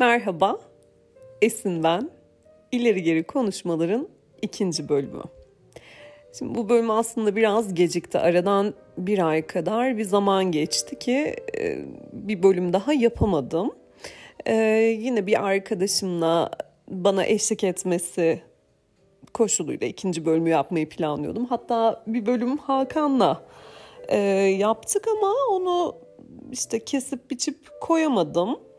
Merhaba, Esin ben. İleri geri konuşmaların ikinci bölümü. Şimdi bu bölüm aslında biraz gecikti. Aradan bir ay kadar bir zaman geçti ki e, bir bölüm daha yapamadım. Ee, yine bir arkadaşımla bana eşlik etmesi koşuluyla ikinci bölümü yapmayı planlıyordum. Hatta bir bölüm Hakan'la e, yaptık ama onu işte kesip biçip koyamadım.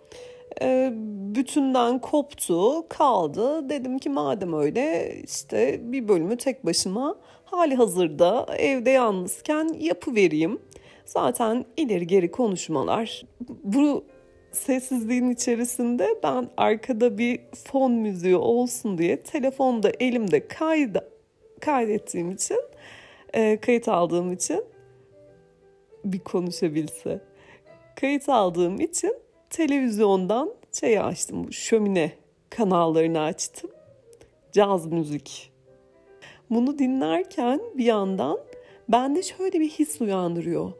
E, bütünden koptu, kaldı. Dedim ki madem öyle işte bir bölümü tek başıma hali hazırda evde yalnızken yapı vereyim. Zaten ileri geri konuşmalar. Bu sessizliğin içerisinde ben arkada bir fon müziği olsun diye telefonda elimde kayda, kaydettiğim için, e, kayıt aldığım için bir konuşabilse. Kayıt aldığım için televizyondan şey açtım, bu şömine kanallarını açtım. Caz müzik. Bunu dinlerken bir yandan bende şöyle bir his uyandırıyor.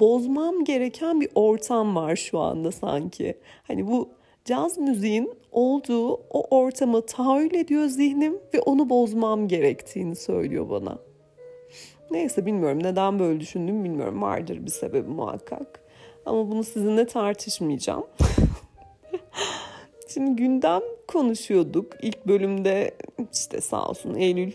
Bozmam gereken bir ortam var şu anda sanki. Hani bu caz müziğin olduğu o ortamı tahayyül ediyor zihnim ve onu bozmam gerektiğini söylüyor bana. Neyse bilmiyorum neden böyle düşündüm bilmiyorum. Vardır bir sebebi muhakkak. Ama bunu sizinle tartışmayacağım. Şimdi gündem konuşuyorduk. İlk bölümde işte sağ olsun Eylül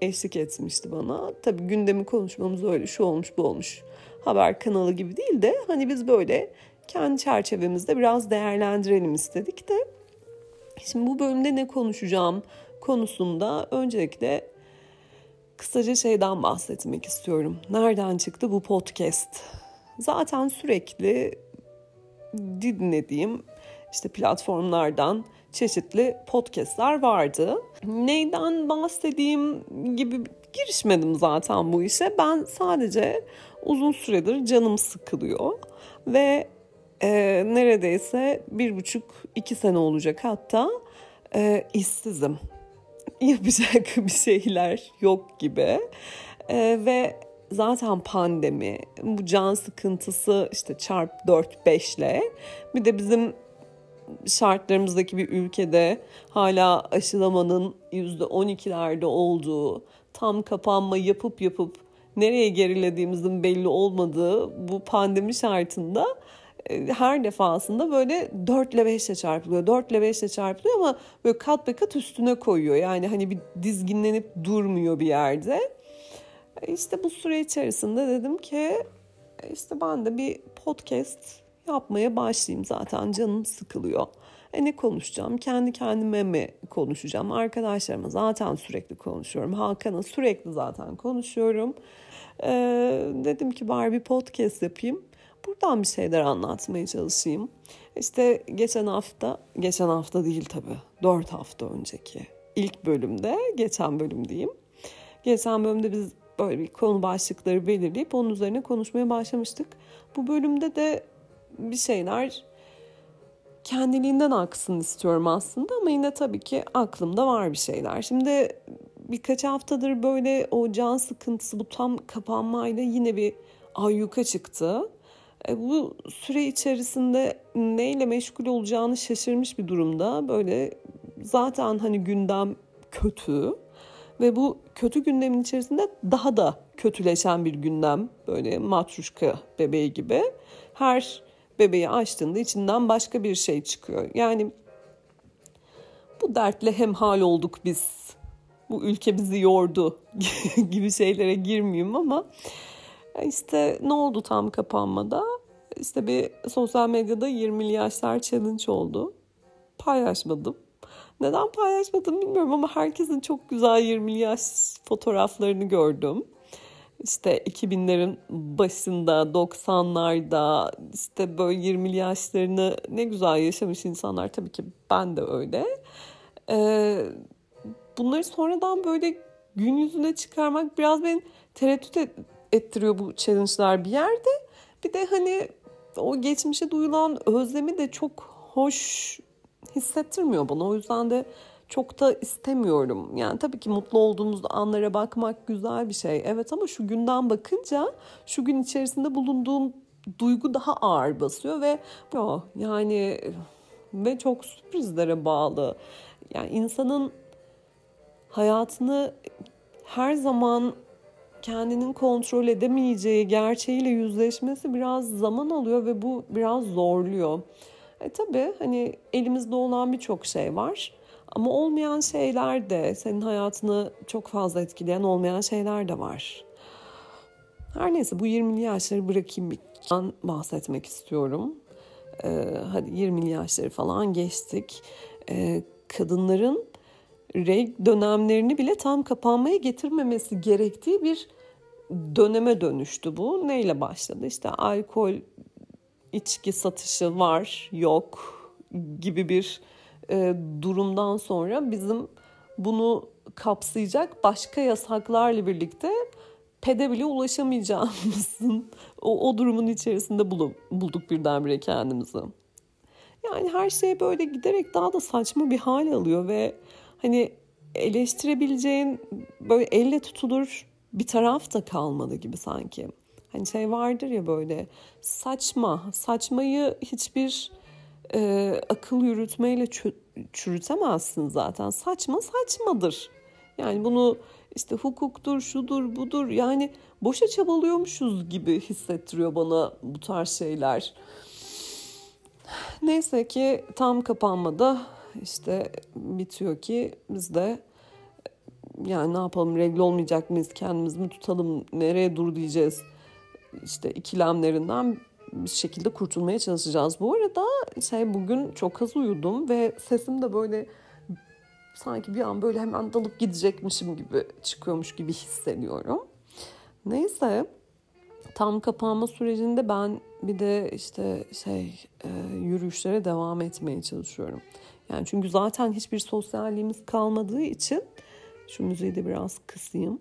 eşlik etmişti bana. Tabii gündemi konuşmamız öyle şu olmuş bu olmuş haber kanalı gibi değil de hani biz böyle kendi çerçevemizde biraz değerlendirelim istedik de. Şimdi bu bölümde ne konuşacağım konusunda öncelikle kısaca şeyden bahsetmek istiyorum. Nereden çıktı bu podcast? Zaten sürekli dinlediğim işte platformlardan çeşitli podcastler vardı. Neyden bahsedeyim gibi girişmedim zaten bu işe. Ben sadece uzun süredir canım sıkılıyor ve e, neredeyse bir buçuk iki sene olacak hatta e, işsizim. Yapacak bir şeyler yok gibi e, ve zaten pandemi, bu can sıkıntısı işte çarp 4-5 ile bir de bizim şartlarımızdaki bir ülkede hala aşılamanın %12'lerde olduğu, tam kapanma yapıp yapıp nereye gerilediğimizin belli olmadığı bu pandemi şartında e, her defasında böyle 4 ile 5 ile çarpılıyor. 4 ile 5 ile çarpılıyor ama böyle kat be kat üstüne koyuyor. Yani hani bir dizginlenip durmuyor bir yerde. E, işte bu süre içerisinde dedim ki e, işte ben de bir podcast yapmaya başlayayım zaten canım sıkılıyor. E ne konuşacağım? Kendi kendime mi konuşacağım? Arkadaşlarıma zaten sürekli konuşuyorum. Hakan'a sürekli zaten konuşuyorum. Ee, dedim ki bari bir podcast yapayım. Buradan bir şeyler anlatmaya çalışayım. İşte geçen hafta, geçen hafta değil tabii, dört hafta önceki ilk bölümde, geçen bölüm diyeyim. Geçen bölümde biz böyle bir konu başlıkları belirleyip onun üzerine konuşmaya başlamıştık. Bu bölümde de bir şeyler kendiliğinden aksın istiyorum aslında ama yine tabii ki aklımda var bir şeyler. Şimdi birkaç haftadır böyle o can sıkıntısı bu tam kapanmayla yine bir ayyuka çıktı. E, bu süre içerisinde neyle meşgul olacağını şaşırmış bir durumda. Böyle zaten hani gündem kötü ve bu kötü gündemin içerisinde daha da kötüleşen bir gündem. Böyle matruşka bebeği gibi. Her bebeği açtığında içinden başka bir şey çıkıyor. Yani bu dertle hem hal olduk biz. Bu ülke bizi yordu gibi şeylere girmeyeyim ama işte ne oldu tam kapanmada? İşte bir sosyal medyada 20 yaşlar challenge oldu. Paylaşmadım. Neden paylaşmadım bilmiyorum ama herkesin çok güzel 20 yaş fotoğraflarını gördüm işte 2000'lerin başında 90'larda işte böyle 20 yaşlarını ne güzel yaşamış insanlar tabii ki ben de öyle. Ee, bunları sonradan böyle gün yüzüne çıkarmak biraz beni tereddüt ettiriyor bu challenge'lar bir yerde. Bir de hani o geçmişe duyulan özlemi de çok hoş hissettirmiyor bana. O yüzden de çok da istemiyorum. Yani tabii ki mutlu olduğumuz anlara bakmak güzel bir şey. Evet ama şu günden bakınca şu gün içerisinde bulunduğum duygu daha ağır basıyor ve yani ve çok sürprizlere bağlı. Yani insanın hayatını her zaman kendinin kontrol edemeyeceği gerçeğiyle yüzleşmesi biraz zaman alıyor ve bu biraz zorluyor. E tabii hani elimizde olan birçok şey var. Ama olmayan şeyler de senin hayatını çok fazla etkileyen olmayan şeyler de var. Her neyse bu 20'li yaşları bırakayım bir bahsetmek istiyorum. Ee, hadi 20'li yaşları falan geçtik. Ee, kadınların reg dönemlerini bile tam kapanmaya getirmemesi gerektiği bir döneme dönüştü bu. Neyle başladı? İşte alkol, içki satışı var, yok gibi bir e, durumdan sonra bizim bunu kapsayacak başka yasaklarla birlikte pede bile ulaşamayacağımızın o, o durumun içerisinde bulup, bulduk birdenbire kendimizi. Yani her şey böyle giderek daha da saçma bir hal alıyor ve hani eleştirebileceğin böyle elle tutulur bir taraf da kalmadı gibi sanki. Hani şey vardır ya böyle saçma, saçmayı hiçbir e, akıl yürütmeyle çürütemezsin zaten. Saçma saçmadır. Yani bunu işte hukuktur, şudur, budur yani boşa çabalıyormuşuz gibi hissettiriyor bana bu tarz şeyler. Neyse ki tam kapanmada işte bitiyor ki biz de yani ne yapalım regl olmayacak mıyız kendimizi mi tutalım nereye dur diyeceğiz işte ikilemlerinden bir şekilde kurtulmaya çalışacağız. Bu arada şey bugün çok az uyudum ve sesim de böyle sanki bir an böyle hemen dalıp gidecekmişim gibi çıkıyormuş gibi hissediyorum. Neyse tam kapanma sürecinde ben bir de işte şey e, yürüyüşlere devam etmeye çalışıyorum. Yani çünkü zaten hiçbir sosyalliğimiz kalmadığı için şu müziği de biraz kısayım.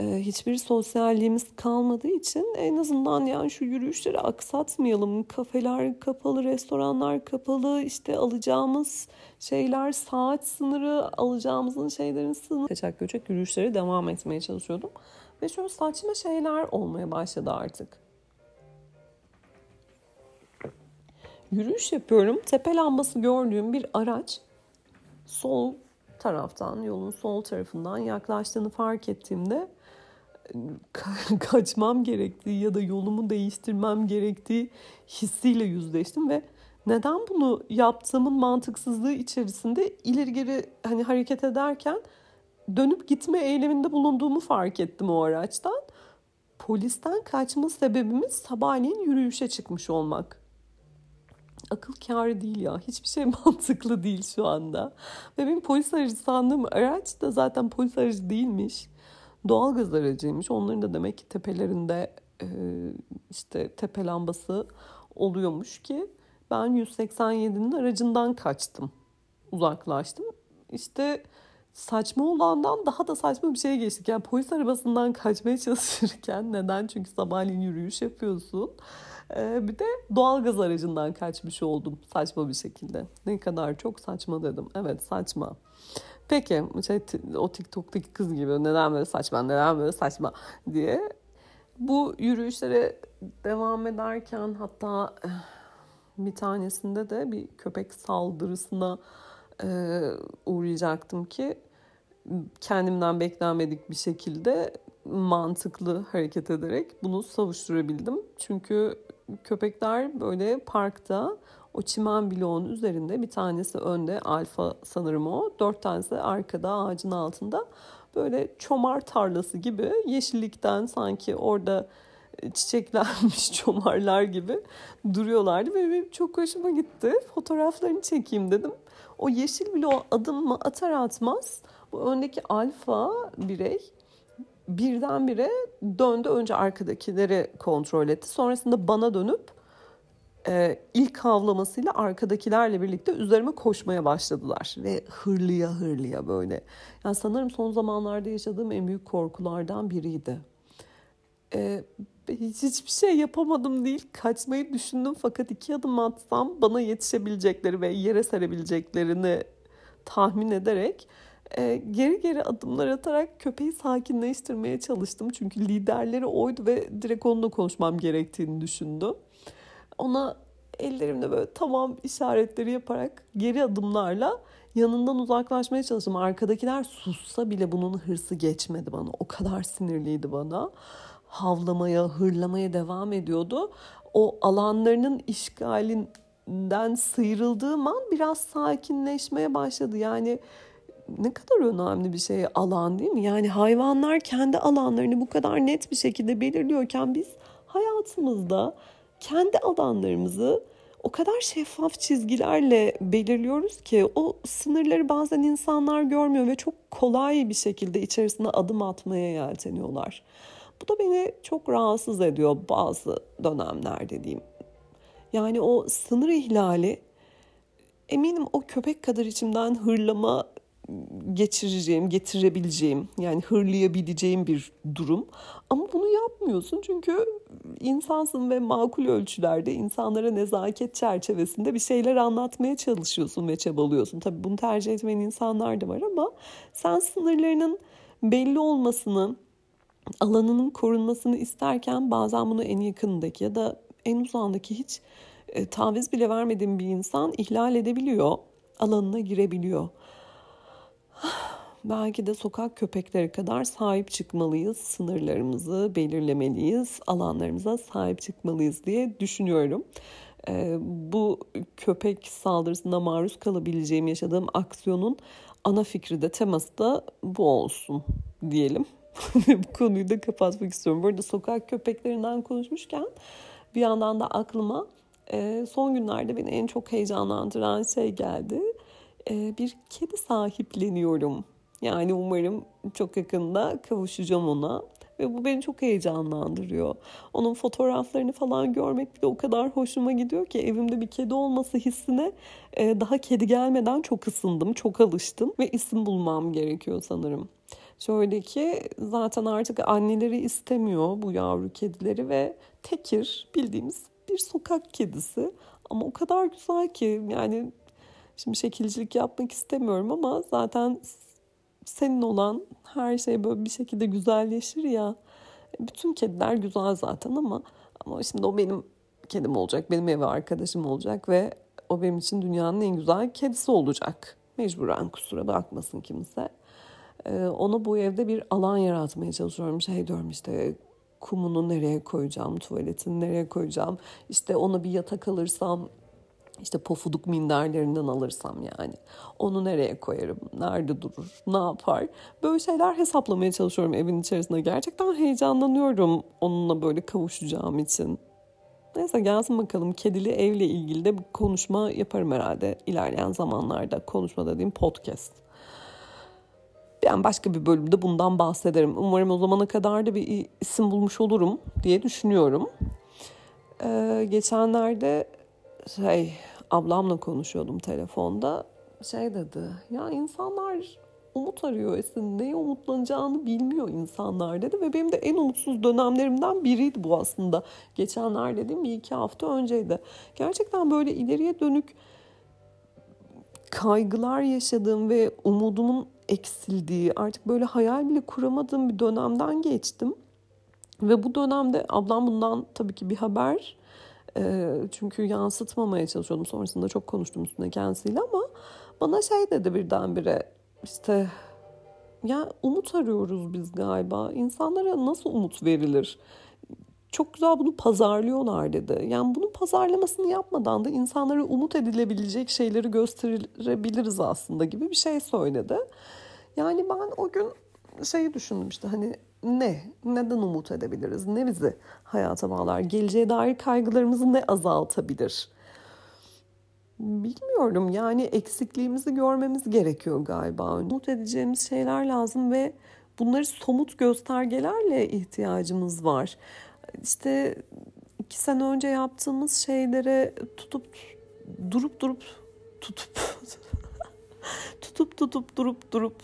Ee, hiçbir sosyalliğimiz kalmadığı için en azından yani şu yürüyüşleri aksatmayalım. Kafeler kapalı, restoranlar kapalı, işte alacağımız şeyler saat sınırı, alacağımızın şeylerin sınırı. Kaçak göçek yürüyüşlere devam etmeye çalışıyordum. Ve şöyle saçma şeyler olmaya başladı artık. Yürüyüş yapıyorum. Tepe lambası gördüğüm bir araç sol taraftan, yolun sol tarafından yaklaştığını fark ettiğimde kaçmam gerektiği ya da yolumu değiştirmem gerektiği hissiyle yüzleştim ve neden bunu yaptığımın mantıksızlığı içerisinde ileri geri hani hareket ederken dönüp gitme eyleminde bulunduğumu fark ettim o araçtan. Polisten kaçma sebebimiz sabahleyin yürüyüşe çıkmış olmak. Akıl kârı değil ya. Hiçbir şey mantıklı değil şu anda. Ve benim polis aracı sandığım araç da zaten polis aracı değilmiş doğalgaz aracıymış. Onların da demek ki tepelerinde e, işte tepe lambası oluyormuş ki ben 187'nin aracından kaçtım. Uzaklaştım. İşte saçma olandan daha da saçma bir şey geçtik. Yani polis arabasından kaçmaya çalışırken neden? Çünkü sabahleyin yürüyüş yapıyorsun. Ee, bir de doğalgaz aracından kaçmış oldum saçma bir şekilde. Ne kadar çok saçma dedim. Evet saçma. Peki şey, o TikTok'taki kız gibi neden böyle saçma neden böyle saçma diye. Bu yürüyüşlere devam ederken hatta eh, bir tanesinde de bir köpek saldırısına e, uğrayacaktım ki kendimden beklenmedik bir şekilde mantıklı hareket ederek bunu savuşturabildim. Çünkü köpekler böyle parkta o çimen bloğun üzerinde bir tanesi önde alfa sanırım o. Dört tanesi arkada ağacın altında. Böyle çomar tarlası gibi yeşillikten sanki orada çiçeklenmiş çomarlar gibi duruyorlardı ve çok hoşuma gitti. Fotoğraflarını çekeyim dedim. O yeşil bloğa adımımı atar atmaz bu öndeki alfa birey birdenbire döndü önce arkadakileri kontrol etti. Sonrasında bana dönüp e, ilk havlamasıyla arkadakilerle birlikte üzerime koşmaya başladılar. Ve hırlıya hırlıya böyle. Yani sanırım son zamanlarda yaşadığım en büyük korkulardan biriydi. E, hiç, hiçbir şey yapamadım değil. Kaçmayı düşündüm fakat iki adım atsam bana yetişebilecekleri ve yere serebileceklerini tahmin ederek e, geri geri adımlar atarak köpeği sakinleştirmeye çalıştım. Çünkü liderleri oydu ve direkt onunla konuşmam gerektiğini düşündüm. Ona ellerimde böyle tamam işaretleri yaparak geri adımlarla yanından uzaklaşmaya çalıştım. Arkadakiler sussa bile bunun hırsı geçmedi bana. O kadar sinirliydi bana. Havlamaya, hırlamaya devam ediyordu. O alanlarının işgalinden sıyrıldığım an biraz sakinleşmeye başladı. Yani ne kadar önemli bir şey alan değil mi? Yani hayvanlar kendi alanlarını bu kadar net bir şekilde belirliyorken biz hayatımızda kendi alanlarımızı o kadar şeffaf çizgilerle belirliyoruz ki o sınırları bazen insanlar görmüyor ve çok kolay bir şekilde içerisine adım atmaya yelteniyorlar. Bu da beni çok rahatsız ediyor bazı dönemlerde diyeyim. Yani o sınır ihlali eminim o köpek kadar içimden hırlama geçireceğim, getirebileceğim yani hırlayabileceğim bir durum. Ama bunu yapmıyorsun çünkü insansın ve makul ölçülerde insanlara nezaket çerçevesinde bir şeyler anlatmaya çalışıyorsun ve çabalıyorsun. Tabii bunu tercih etmeyen insanlar da var ama sen sınırlarının belli olmasını, alanının korunmasını isterken bazen bunu en yakındaki ya da en uzağındaki hiç e, taviz bile vermediğin bir insan ihlal edebiliyor, alanına girebiliyor. Belki de sokak köpekleri kadar sahip çıkmalıyız, sınırlarımızı belirlemeliyiz, alanlarımıza sahip çıkmalıyız diye düşünüyorum. Ee, bu köpek saldırısına maruz kalabileceğim yaşadığım aksiyonun ana fikri de teması da bu olsun diyelim. bu konuyu da kapatmak istiyorum. Bu arada sokak köpeklerinden konuşmuşken bir yandan da aklıma e, son günlerde beni en çok heyecanlandıran şey geldi. Bir kedi sahipleniyorum. Yani umarım çok yakında kavuşacağım ona. Ve bu beni çok heyecanlandırıyor. Onun fotoğraflarını falan görmek bile o kadar hoşuma gidiyor ki evimde bir kedi olması hissine daha kedi gelmeden çok ısındım, çok alıştım ve isim bulmam gerekiyor sanırım. Şöyle ki zaten artık anneleri istemiyor bu yavru kedileri ve tekir bildiğimiz bir sokak kedisi. Ama o kadar güzel ki yani şimdi şekilcilik yapmak istemiyorum ama zaten senin olan her şey böyle bir şekilde güzelleşir ya. Bütün kediler güzel zaten ama ama şimdi o benim kedim olacak, benim ev arkadaşım olacak ve o benim için dünyanın en güzel kedisi olacak. Mecburen kusura bakmasın kimse. Ee, ona bu evde bir alan yaratmaya çalışıyorum. Şey diyorum işte kumunu nereye koyacağım, tuvaletini nereye koyacağım. İşte ona bir yatak alırsam işte pofuduk minderlerinden alırsam yani. Onu nereye koyarım? Nerede durur? Ne yapar? Böyle şeyler hesaplamaya çalışıyorum evin içerisinde. Gerçekten heyecanlanıyorum onunla böyle kavuşacağım için. Neyse gelsin bakalım kedili evle ilgili de bir konuşma yaparım herhalde ilerleyen zamanlarda. Konuşma dediğim podcast. Yani başka bir bölümde bundan bahsederim. Umarım o zamana kadar da bir isim bulmuş olurum diye düşünüyorum. Ee, geçenlerde şey ablamla konuşuyordum telefonda. Şey dedi ya insanlar umut arıyor Esin. Neye umutlanacağını bilmiyor insanlar dedi. Ve benim de en umutsuz dönemlerimden biriydi bu aslında. Geçenler dediğim bir iki hafta önceydi. Gerçekten böyle ileriye dönük kaygılar yaşadığım ve umudumun eksildiği artık böyle hayal bile kuramadığım bir dönemden geçtim. Ve bu dönemde ablam bundan tabii ki bir haber çünkü yansıtmamaya çalışıyordum. Sonrasında çok konuştum üstüne kendisiyle ama bana şey dedi birdenbire işte ya umut arıyoruz biz galiba. İnsanlara nasıl umut verilir? Çok güzel bunu pazarlıyorlar dedi. Yani bunun pazarlamasını yapmadan da insanlara umut edilebilecek şeyleri gösterebiliriz aslında gibi bir şey söyledi. Yani ben o gün şeyi düşündüm işte hani ne? Neden umut edebiliriz? Ne bizi hayata bağlar? Geleceğe dair kaygılarımızı ne azaltabilir? Bilmiyorum yani eksikliğimizi görmemiz gerekiyor galiba. Umut edeceğimiz şeyler lazım ve bunları somut göstergelerle ihtiyacımız var. İşte iki sene önce yaptığımız şeylere tutup durup durup tutup tutup tutup durup durup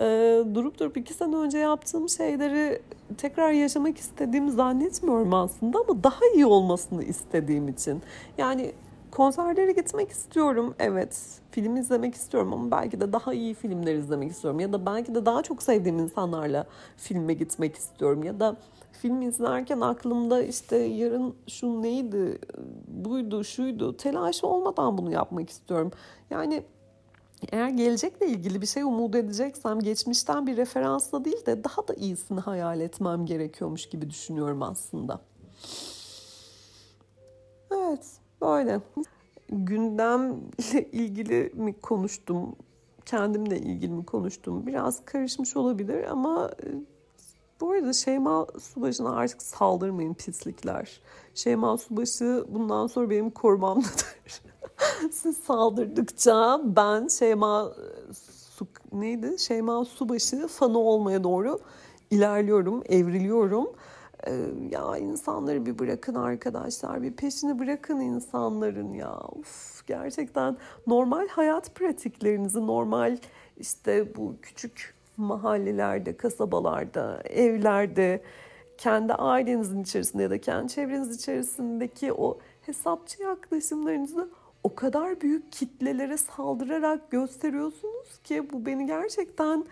e, durup durup iki sene önce yaptığım şeyleri tekrar yaşamak istediğimi zannetmiyorum aslında ama daha iyi olmasını istediğim için. Yani konserlere gitmek istiyorum evet film izlemek istiyorum ama belki de daha iyi filmler izlemek istiyorum ya da belki de daha çok sevdiğim insanlarla filme gitmek istiyorum ya da film izlerken aklımda işte yarın şu neydi, buydu, şuydu telaşı olmadan bunu yapmak istiyorum. Yani eğer gelecekle ilgili bir şey umut edeceksem geçmişten bir referansla değil de daha da iyisini hayal etmem gerekiyormuş gibi düşünüyorum aslında. Evet, böyle. Gündemle ilgili mi konuştum, kendimle ilgili mi konuştum biraz karışmış olabilir ama e, bu arada Şeyma Subaşı'na artık saldırmayın pislikler. Şeyma Subaşı bundan sonra benim korumamdadır. Saldırdıkça ben Şeyma Su, neydi? Şeyma Subaşı fanı olmaya doğru ilerliyorum, evriliyorum. Ee, ya insanları bir bırakın arkadaşlar, bir peşini bırakın insanların ya. Uf, gerçekten normal hayat pratiklerinizi, normal işte bu küçük mahallelerde, kasabalarda, evlerde, kendi ailenizin içerisinde ya da kendi çevreniz içerisindeki o hesapçı yaklaşımlarınızı kadar büyük kitlelere saldırarak gösteriyorsunuz ki bu beni gerçekten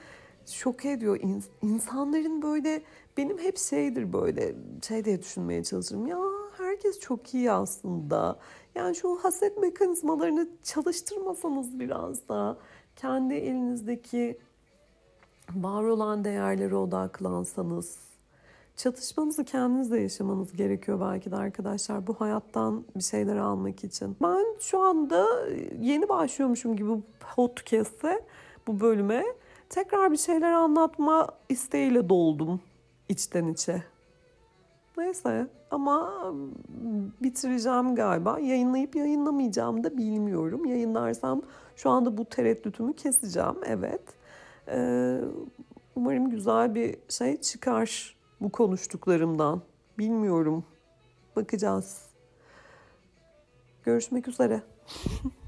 şok ediyor. İnsanların böyle benim hep şeydir böyle şey diye düşünmeye çalışırım. Ya herkes çok iyi aslında. Yani şu haset mekanizmalarını çalıştırmasanız biraz da kendi elinizdeki var olan değerlere odaklansanız çatışmanızı kendinizle yaşamanız gerekiyor belki de arkadaşlar bu hayattan bir şeyler almak için. Ben şu anda yeni başlıyormuşum gibi podcast'e, bu bölüme tekrar bir şeyler anlatma isteğiyle doldum içten içe. Neyse ama bitireceğim galiba. Yayınlayıp yayınlamayacağım da bilmiyorum. Yayınlarsam şu anda bu tereddütümü keseceğim. Evet. Ee, umarım güzel bir şey çıkar bu konuştuklarımdan. Bilmiyorum. Bakacağız. Görüşmek üzere.